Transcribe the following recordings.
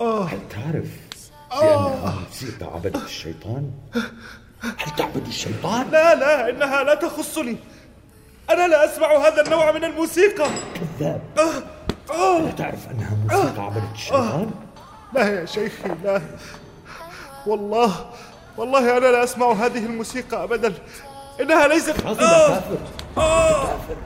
هل تعرف بأنها موسيقى عبد الشيطان؟ هل تعبد الشيطان؟ لا لا إنها لا تخصني. أنا لا أسمع هذا النوع من الموسيقى. كذاب. هل تعرف أنها موسيقى عبد الشيطان؟ لا يا شيخي لا. والله والله أنا لا أسمع هذه الموسيقى أبدا. إنها ليست كافر كافر كافر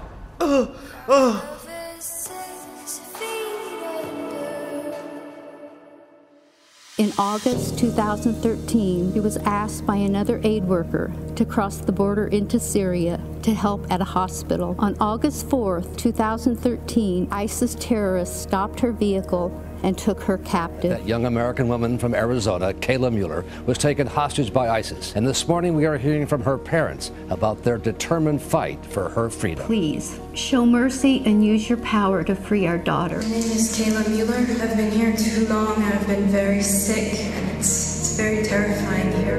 In August 2013, he was asked by another aid worker to cross the border into Syria to help at a hospital. On August 4, 2013, ISIS terrorists stopped her vehicle and took her captive. That young American woman from Arizona, Kayla Mueller, was taken hostage by ISIS. And this morning we are hearing from her parents about their determined fight for her freedom. Please show mercy and use your power to free our daughter. My name is Kayla Mueller. I've been here too long and I've been very sick, and it's, it's very terrifying here.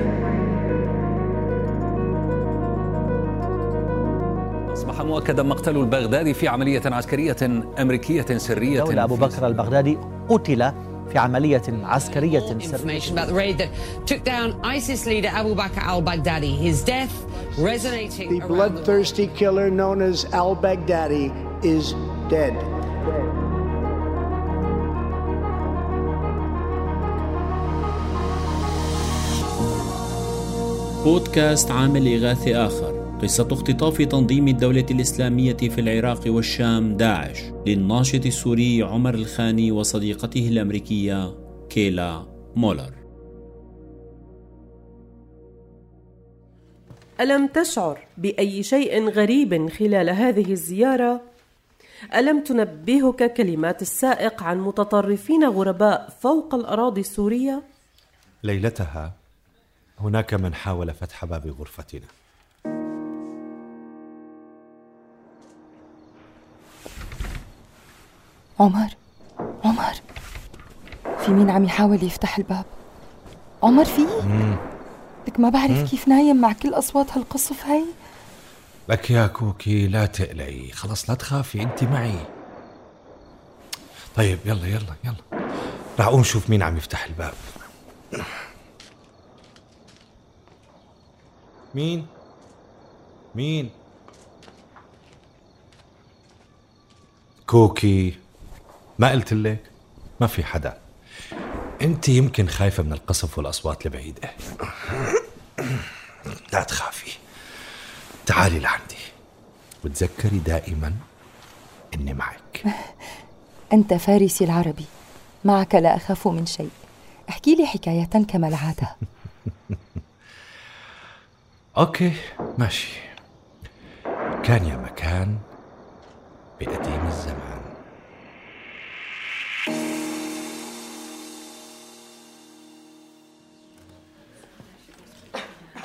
مؤكدا مقتل البغدادي في عملية عسكرية أمريكية سرية دولة أبو بكر البغدادي قتل في عملية عسكرية سرية. بودكاست عامل إغاثي آخر. قصة اختطاف تنظيم الدولة الإسلامية في العراق والشام داعش للناشط السوري عمر الخاني وصديقته الأمريكية كيلا مولر ألم تشعر بأي شيء غريب خلال هذه الزيارة؟ ألم تنبهك كلمات السائق عن متطرفين غرباء فوق الأراضي السورية؟ ليلتها هناك من حاول فتح باب غرفتنا عمر عمر. في مين عم يحاول يفتح الباب؟ عمر في؟ لك ما بعرف كيف نايم مع كل أصوات هالقصف هاي. لك يا كوكي لا تقلقي. خلاص لا تخافي انت معي. طيب يلا يلا يلا. راح اقوم شوف مين عم يفتح الباب. مين؟ مين؟ كوكي. ما قلت لك؟ ما في حدا. انت يمكن خايفة من القصف والأصوات البعيدة. لا تخافي. تعالي لعندي. وتذكري دائما إني معك. أنت فارسي العربي. معك لا أخاف من شيء. احكي لي حكاية كما العادة. أوكي ماشي. كان يا مكان بقديم الزمان.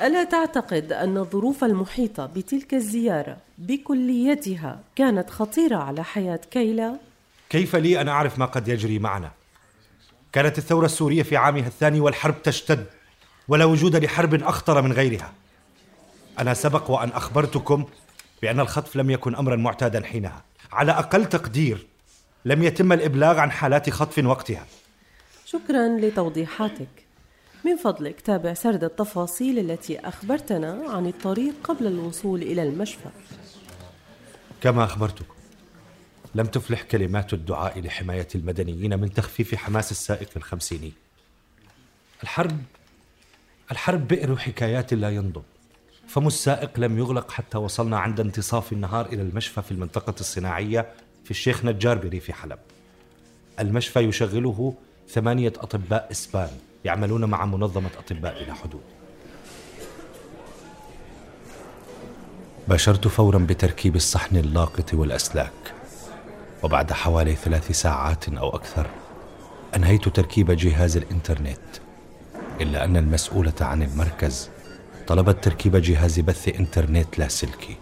ألا تعتقد أن الظروف المحيطة بتلك الزيارة بكليتها كانت خطيرة على حياة كيلا؟ كيف لي أن أعرف ما قد يجري معنا؟ كانت الثورة السورية في عامها الثاني والحرب تشتد ولا وجود لحرب أخطر من غيرها. أنا سبق وأن أخبرتكم بأن الخطف لم يكن امرا معتادا حينها. على أقل تقدير لم يتم الإبلاغ عن حالات خطف وقتها. شكرا لتوضيحاتك. من فضلك تابع سرد التفاصيل التي أخبرتنا عن الطريق قبل الوصول إلى المشفى. كما اخبرتكم لم تفلح كلمات الدعاء لحماية المدنيين من تخفيف حماس السائق الخمسيني. الحرب الحرب بئر حكايات لا ينضب. فم السائق لم يغلق حتى وصلنا عند انتصاف النهار إلى المشفى في المنطقة الصناعية في الشيخ نجار بريف حلب. المشفى يشغله ثمانية أطباء إسبان. يعملون مع منظمة أطباء بلا حدود. باشرت فورا بتركيب الصحن اللاقط والأسلاك وبعد حوالي ثلاث ساعات أو أكثر أنهيت تركيب جهاز الإنترنت إلا أن المسؤولة عن المركز طلبت تركيب جهاز بث إنترنت لاسلكي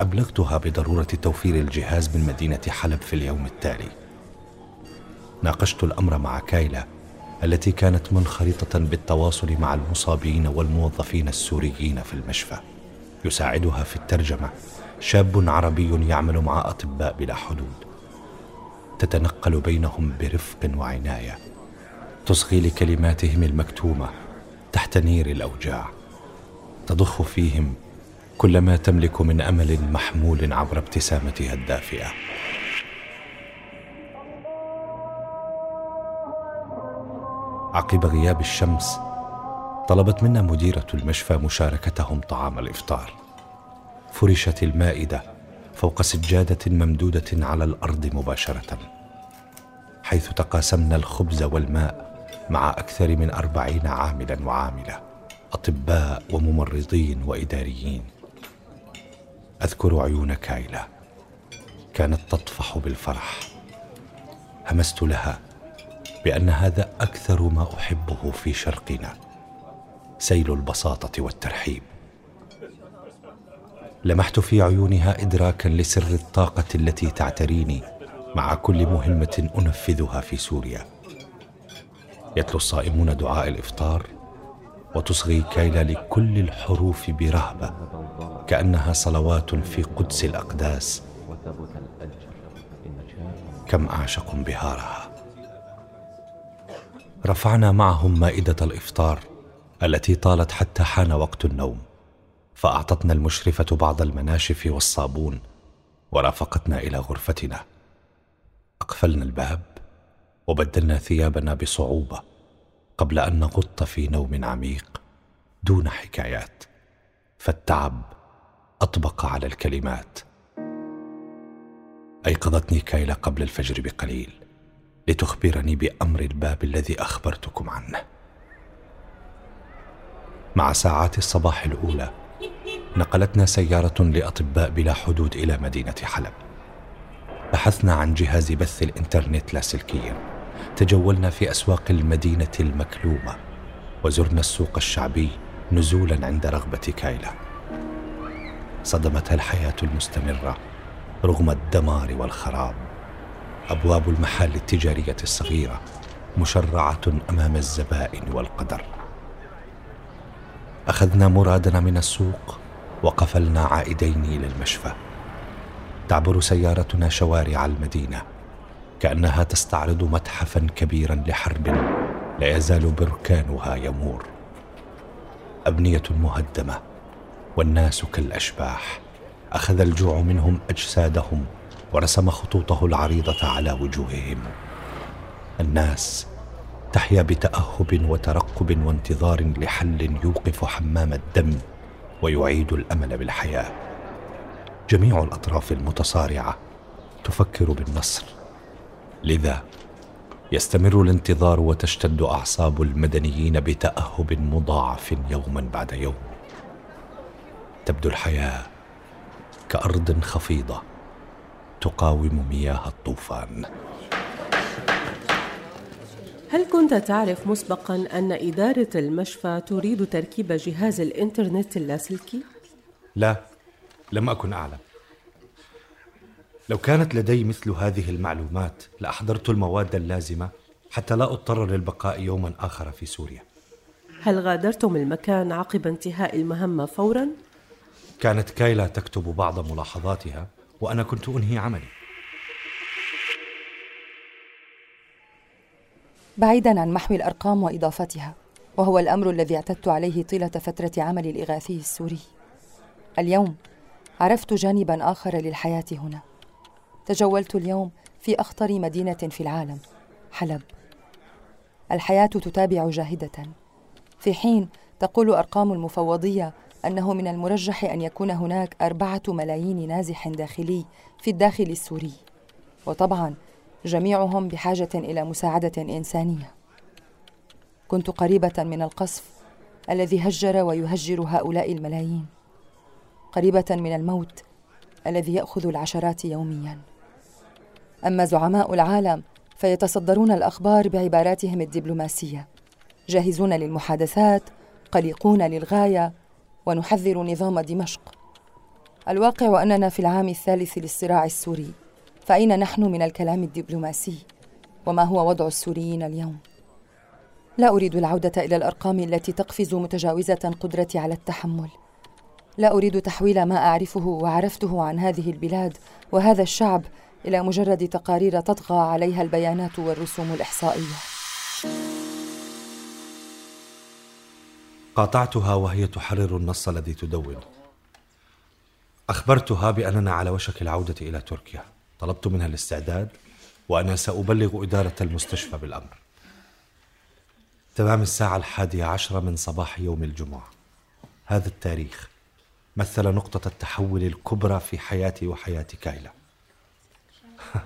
أبلغتها بضرورة توفير الجهاز من مدينة حلب في اليوم التالي. ناقشت الأمر مع كايلا التي كانت منخرطة بالتواصل مع المصابين والموظفين السوريين في المشفى. يساعدها في الترجمة. شاب عربي يعمل مع أطباء بلا حدود. تتنقل بينهم برفق وعناية. تصغي لكلماتهم المكتومة تحت نير الأوجاع. تضخ فيهم كل ما تملك من أمل محمول عبر ابتسامتها الدافئة. عقب غياب الشمس طلبت منا مديرة المشفى مشاركتهم طعام الإفطار. فرشت المائدة فوق سجادة ممدودة على الأرض مباشرة حيث تقاسمنا الخبز والماء مع أكثر من أربعين عاملا وعاملة أطباء وممرضين وإداريين. أذكر عيون كايلا كانت تطفح بالفرح. همست لها بأن هذا أكثر ما أحبه في شرقنا. سيل البساطة والترحيب. لمحت في عيونها ادراكا لسر الطاقة التي تعتريني مع كل مهمة أنفذها في سوريا. يتلو الصائمون دعاء الإفطار وتصغي كيلا لكل الحروف برهبة كأنها صلوات في قدس الأقداس. كم أعشق انبهارها. رفعنا معهم مائدة الإفطار التي طالت حتى حان وقت النوم فأعطتنا المشرفة بعض المناشف والصابون ورافقتنا إلى غرفتنا. أقفلنا الباب وبدلنا ثيابنا بصعوبة قبل أن نغط في نوم عميق دون حكايات فالتعب أطبق على الكلمات. أيقظتني كايلا قبل الفجر بقليل. لتخبرني بأمر الباب الذي أخبرتكم عنه. مع ساعات الصباح الأولى نقلتنا سيارة لأطباء بلا حدود إلى مدينة حلب. بحثنا عن جهاز بث الإنترنت لاسلكيا تجولنا في أسواق المدينة المكلومة وزرنا السوق الشعبي نزولا عند رغبة كايلا. صدمتها الحياة المستمرة رغم الدمار والخراب. أبواب المحال التجارية الصغيرة مشرعة أمام الزبائن والقدر. أخذنا مرادنا من السوق وقفلنا عائدين إلى المشفى. تعبر سيارتنا شوارع المدينة كأنها تستعرض متحفا كبيرا لحرب لا يزال بركانها يمور. أبنية مهدمة والناس كالأشباح. أخذ الجوع منهم أجسادهم ورسم خطوطه العريضة على وجوههم. الناس تحيا بتأهب وترقب وانتظار لحل يوقف حمام الدم ويعيد الأمل بالحياة. جميع الأطراف المتصارعة تفكر بالنصر. لذا يستمر الانتظار وتشتد أعصاب المدنيين بتأهب مضاعف يوما بعد يوم. تبدو الحياة كأرض خفيضة. تقاوم مياه الطوفان. هل كنت تعرف مسبقا أن إدارة المشفى تريد تركيب جهاز الإنترنت اللاسلكي؟ لا لم أكن أعلم. لو كانت لدي مثل هذه المعلومات لأحضرت المواد اللازمة حتى لا اضطر للبقاء يوما آخر في سوريا. هل غادرتم المكان عقب انتهاء المهمة فورا؟ كانت كايلا تكتب بعض ملاحظاتها وأنا كنت أنهي عملي. بعيدا عن محو الأرقام وإضافتها وهو الأمر الذي اعتدت عليه طيلة فترة عملي الإغاثي السوري. اليوم عرفت جانبا آخر للحياة هنا. تجولت اليوم في أخطر مدينة في العالم حلب. الحياة تتابع جاهدة. في حين تقول أرقام المفوضية أنه من المرجح أن يكون هناك أربعة ملايين نازح داخلي في الداخل السوري. وطبعا جميعهم بحاجة إلى مساعدة إنسانية. كنت قريبة من القصف الذي هجر ويهجر هؤلاء الملايين. قريبة من الموت الذي يأخذ العشرات يوميا. أما زعماء العالم فيتصدرون الأخبار بعباراتهم الدبلوماسية. جاهزون للمحادثات قلقون للغاية ونحذر نظام دمشق. الواقع أننا في العام الثالث للصراع السوري فأين نحن من الكلام الدبلوماسي؟ وما هو وضع السوريين اليوم؟ لا أريد العودة إلى الأرقام التي تقفز متجاوزة قدرتي على التحمل. لا أريد تحويل ما أعرفه وعرفته عن هذه البلاد وهذا الشعب إلى مجرد تقارير تطغى عليها البيانات والرسوم الإحصائية. قاطعتها وهي تحرر النص الذي تدون. أخبرتها بأننا على وشك العودة إلى تركيا. طلبت منها الاستعداد وأنا سأبلغ إدارة المستشفى بالأمر. تمام الساعة الحادية عشرة من صباح يوم الجمعة. هذا التاريخ مثل نقطة التحول الكبرى في حياتي وحياة كايلا.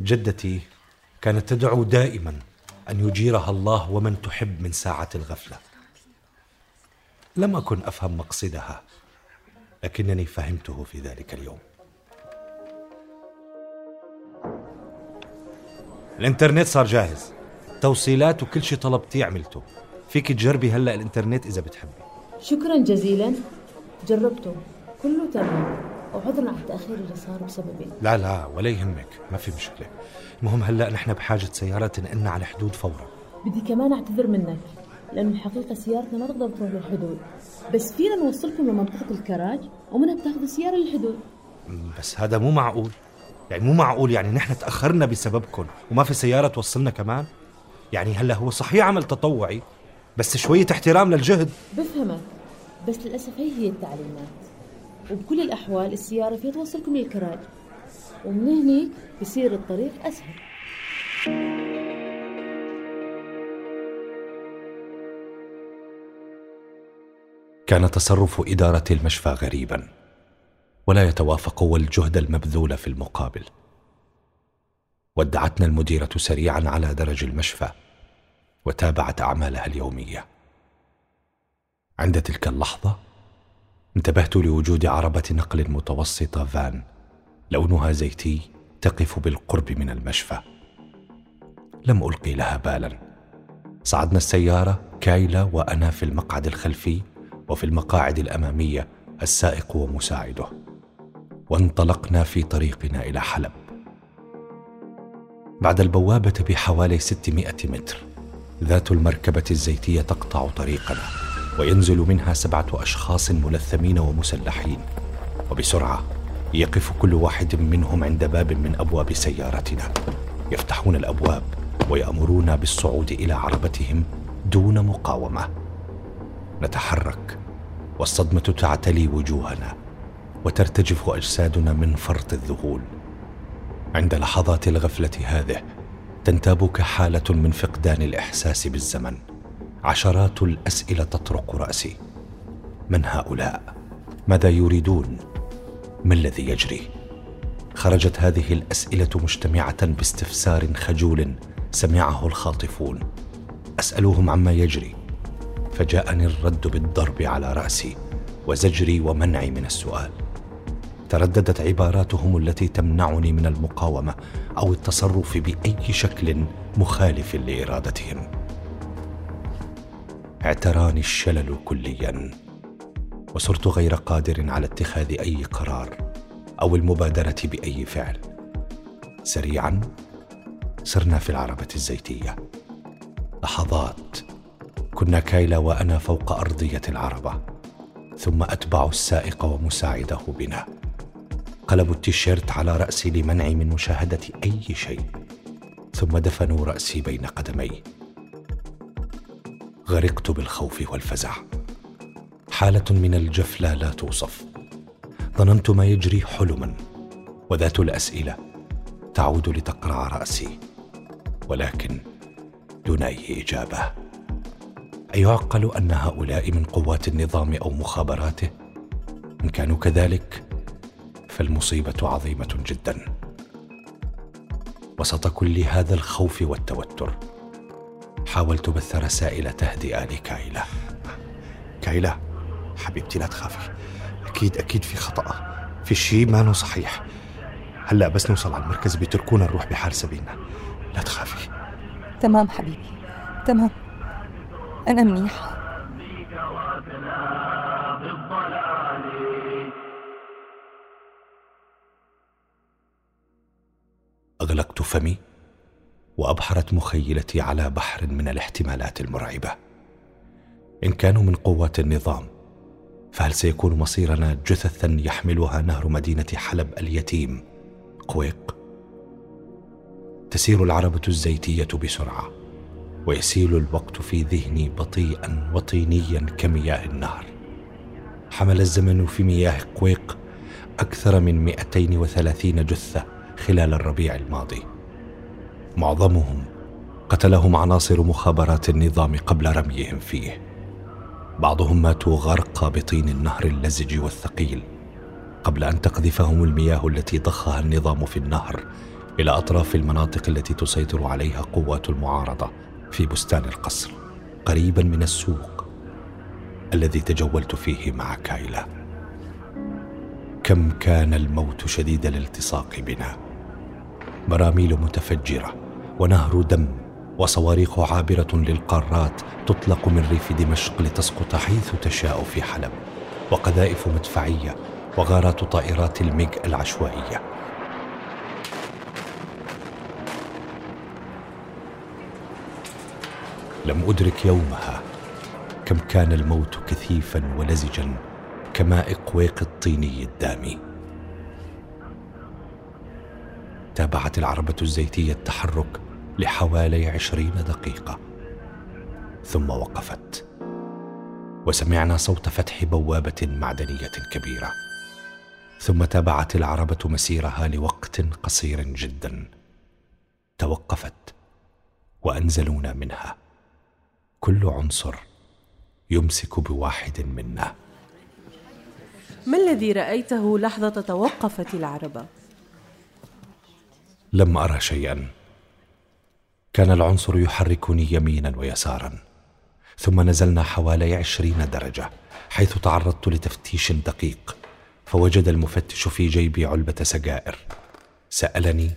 جدتي كانت تدعو دائما أن يجيرها الله ومن تحب من ساعة الغفلة. لم أكن أفهم مقصدها لكنني فهمته في ذلك اليوم. الإنترنت صار جاهز. توصيلات وكل شيء طلبتيه عملته. فيك تجربي هلا الإنترنت إذا بتحبي. شكرا جزيلا. جربته. كله تمام. وعذرا على التأخير اللي صار بسببي. لا لا ولا يهمك. ما في مشكلة. المهم هلا نحن بحاجة سيارة تنقلنا على الحدود فورا. بدي كمان أعتذر منك. لأنه الحقيقة سيارتنا ما تقدر تروح للحدود. بس فينا نوصلكم لمنطقة الكراج ومنها بتاخذوا سيارة للحدود. بس هذا مو معقول. يعني مو معقول يعني نحن تأخرنا بسببكم وما في سيارة توصلنا كمان؟ يعني هلا هو صحيح عمل تطوعي بس شوية احترام للجهد. بفهمك. بس للأسف هي هي التعليمات. وبكل الأحوال السيارة فيها توصلكم للكراج. ومن هنيك بصير الطريق أسهل. كان تصرف إدارة المشفى غريبا ولا يتوافق والجهد المبذول في المقابل. ودعتنا المديرة سريعا على درج المشفى وتابعت أعمالها اليومية. عند تلك اللحظة انتبهت لوجود عربة نقل متوسطة فان لونها زيتي تقف بالقرب من المشفى. لم ألقي لها بالا. صعدنا السيارة كايلا وأنا في المقعد الخلفي وفي المقاعد الأمامية السائق ومساعده. وانطلقنا في طريقنا إلى حلب. بعد البوابة بحوالي 600 متر ذات المركبة الزيتية تقطع طريقنا وينزل منها سبعة أشخاص ملثمين ومسلحين وبسرعة يقف كل واحد منهم عند باب من أبواب سيارتنا. يفتحون الأبواب ويأمرون بالصعود إلى عربتهم دون مقاومة. نتحرك والصدمة تعتلي وجوهنا وترتجف أجسادنا من فرط الذهول. عند لحظات الغفلة هذه تنتابك حالة من فقدان الإحساس بالزمن. عشرات الأسئلة تطرق رأسي. من هؤلاء؟ ماذا يريدون؟ ما الذي يجري؟ خرجت هذه الأسئلة مجتمعة باستفسار خجول سمعه الخاطفون. اسالهم عما يجري. فجاءني الرد بالضرب على رأسي وزجري ومنعي من السؤال. ترددت عباراتهم التي تمنعني من المقاومة أو التصرف بأي شكل مخالف لإرادتهم. اعتراني الشلل كليا وصرت غير قادر على اتخاذ أي قرار أو المبادرة بأي فعل. سريعا صرنا في العربة الزيتية. لحظات كنا كايلا وأنا فوق أرضية العربة ثم أتبع السائق ومساعده بنا. قلبوا التيشيرت على رأسي لمنعي من مشاهدة أي شيء ثم دفنوا رأسي بين قدمي. غرقت بالخوف والفزع. حالة من الجفلة لا توصف. ظننت ما يجري حلما وذات الأسئلة تعود لتقرع رأسي ولكن دون اي إجابة. أيعقل أن هؤلاء من قوات النظام أو مخابراته؟ إن كانوا كذلك فالمصيبة عظيمة جدا. وسط كل هذا الخوف والتوتر حاولت بث رسائل تهدئة لكايلا. كايلا حبيبتي لا تخافي. أكيد أكيد في خطأ. في شيء ما صحيح. هلأ بس نوصل على المركز بيتركونا نروح بحال سبيلنا. لا تخافي. تمام حبيبي. تمام. أنا منيحة. أغلقت فمي وأبحرت مخيلتي على بحر من الاحتمالات المرعبة. إن كانوا من قوات النظام فهل سيكون مصيرنا جثثا يحملها نهر مدينة حلب اليتيم؟ قويق تسير العربة الزيتية بسرعة. ويسيل الوقت في ذهني بطيئا وطينيا كمياه النهر. حمل الزمن في مياه قويق أكثر من 230 جثة خلال الربيع الماضي. معظمهم قتلهم عناصر مخابرات النظام قبل رميهم فيه. بعضهم ماتوا غرقى بطين النهر اللزج والثقيل. قبل أن تقذفهم المياه التي ضخها النظام في النهر إلى أطراف المناطق التي تسيطر عليها قوات المعارضة. في بستان القصر قريبا من السوق الذي تجولت فيه مع كايلا. كم كان الموت شديد الالتصاق بنا. براميل متفجرة ونهر دم وصواريخ عابرة للقارات تطلق من ريف دمشق لتسقط حيث تشاء في حلب وقذائف مدفعية وغارات طائرات الميغ العشوائية. لم أدرك يومها كم كان الموت كثيفا ولزجا كماء قويق الطيني الدامي. تابعت العربة الزيتية التحرك لحوالي عشرين دقيقة ثم وقفت وسمعنا صوت فتح بوابة معدنية كبيرة ثم تابعت العربة مسيرها لوقت قصير جدا. توقفت وأنزلونا منها. كل عنصر يمسك بواحد منا. ما الذي رأيته لحظة توقفت العربة؟ لم أرى شيئا. كان العنصر يحركني يمينا ويسارا. ثم نزلنا حوالي عشرين درجة حيث تعرضت لتفتيش دقيق فوجد المفتش في جيبي علبة سجائر. سألني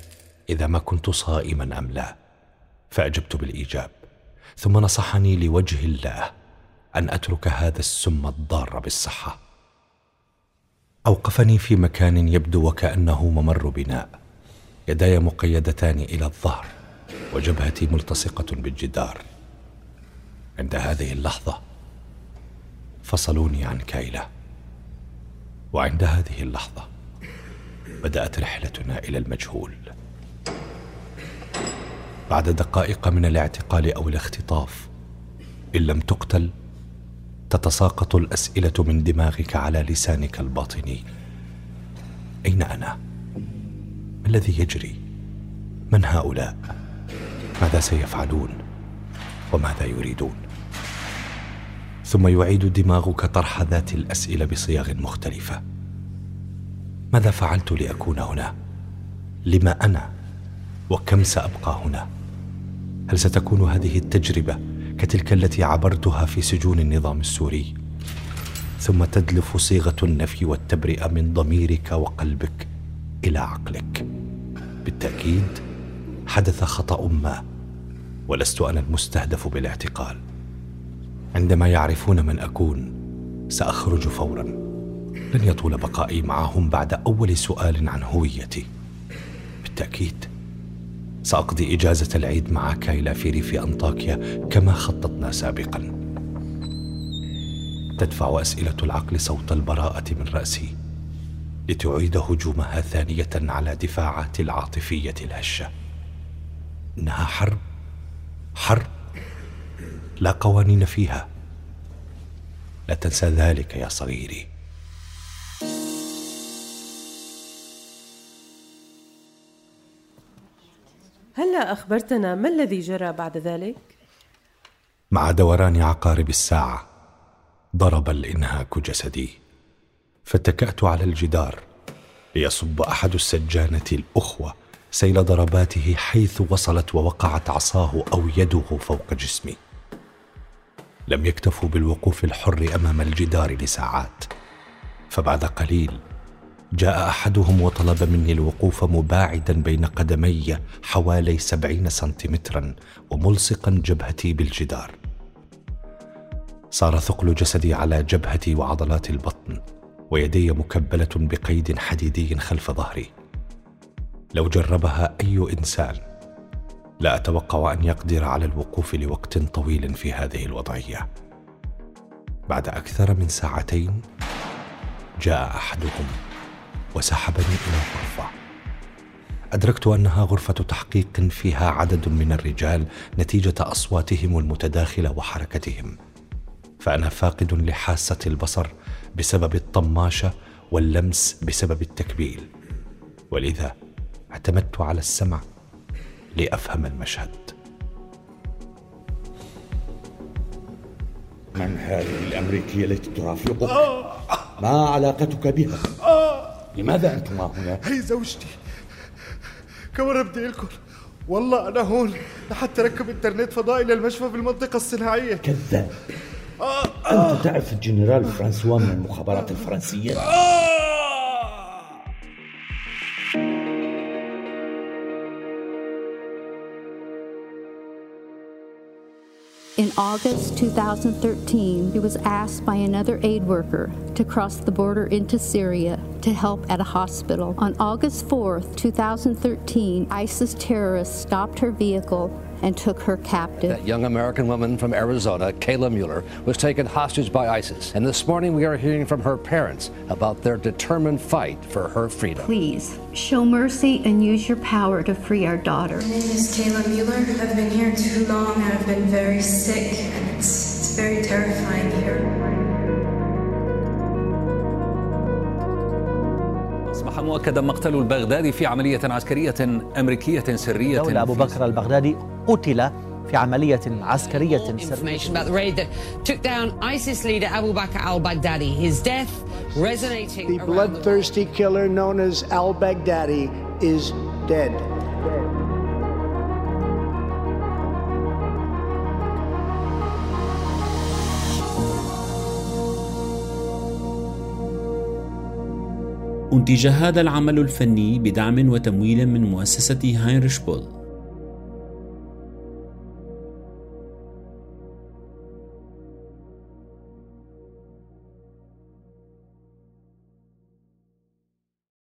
إذا ما كنت صائما أم لا فأجبت بالإيجاب. ثم نصحني لوجه الله أن أترك هذا السم الضار بالصحة. أوقفني في مكان يبدو وكأنه ممر بناء. يداي مقيدتان إلى الظهر وجبهتي ملتصقة بالجدار. عند هذه اللحظة فصلوني عن كايلة وعند هذه اللحظة بدأت رحلتنا إلى المجهول. بعد دقائق من الاعتقال أو الاختطاف إن لم تقتل تتساقط الأسئلة من دماغك على لسانك الباطني أين أنا؟ ما الذي يجري؟ من هؤلاء؟ ماذا سيفعلون؟ وماذا يريدون؟ ثم يعيد دماغك طرح ذات الأسئلة بصياغ مختلفة ماذا فعلت لأكون هنا لما أنا وكم سأبقى هنا؟ هل ستكون هذه التجربة كتلك التي عبرتها في سجون النظام السوري؟ ثم تدلف صيغة النفي والتبرئه من ضميرك وقلبك إلى عقلك. بالتأكيد حدث خطأ ما ولست أنا المستهدف بالاعتقال. عندما يعرفون من أكون سأخرج فورا. لن يطول بقائي معهم بعد أول سؤال عن هويتي. بالتأكيد سأقضي إجازة العيد مع كايلا في ريف أنطاكيا كما خططنا سابقا. تدفع أسئلة العقل صوت البراءة من رأسي لتعيد هجومها ثانية على دفاعات العاطفية الهشة. إنها حرب حرب لا قوانين فيها. لا تنسى ذلك يا صغيري. هلا أخبرتنا ما الذي جرى بعد ذلك؟ مع دوران عقارب الساعة ضرب الإنهاك جسدي فاتكأت على الجدار ليصب أحد السجانة الأخوة سيل ضرباته حيث وصلت ووقعت عصاه أو يده فوق جسمي. لم يكتفوا بالوقوف الحر أمام الجدار لساعات فبعد قليل جاء أحدهم وطلب مني الوقوف مباعدا بين قدمي حوالي سبعين سنتيمترا وملصقا جبهتي بالجدار. صار ثقل جسدي على جبهتي وعضلات البطن ويدي مكبلة بقيد حديدي خلف ظهري. لو جربها أي إنسان لا أتوقع أن يقدر على الوقوف لوقت طويل في هذه الوضعية. بعد أكثر من ساعتين جاء أحدهم. وسحبني إلى الغرفه أدركت أنها غرفة تحقيق فيها عدد من الرجال نتيجة أصواتهم المتداخلة وحركتهم فأنا فاقد لحاسة البصر بسبب الطماشة واللمس بسبب التكبيل ولذا اعتمدت على السمع لأفهم المشهد من هذه الأمريكية التي ترافقك؟ ما علاقتك بها؟ لماذا أنتما هنا؟ هي زوجتي. كمان بدي لكم والله أنا هون. لحتى ركب إنترنت فضائي للمشفى في المنطقة الصناعية. كذاب. أنت تعرف الجنرال فرانسوا من المخابرات الفرنسية؟ In August 2013, he was asked by another aid worker to cross the border into Syria to help at a hospital. On August 4, 2013, ISIS terrorists stopped her vehicle and took her captive. That young American woman from Arizona, Kayla Mueller, was taken hostage by ISIS. And this morning we are hearing from her parents about their determined fight for her freedom. Please show mercy and use your power to free our daughter. My name is Kayla Mueller. I've been here too long. I've been very sick, and it's, it's very terrifying here. أصبح مؤكدا مقتل البغدادي في عملية عسكرية أمريكية سرية دولة أبو بكر البغدادي قتل في عملية عسكرية سرية Information about the raid that took down ISIS leader Abu Bakr al-Baghdadi. His death resonating The around the bloodthirsty killer known as al Baghdadi is dead. أنتج هذا العمل الفني بدعم وتمويل من مؤسسة هاينريش بول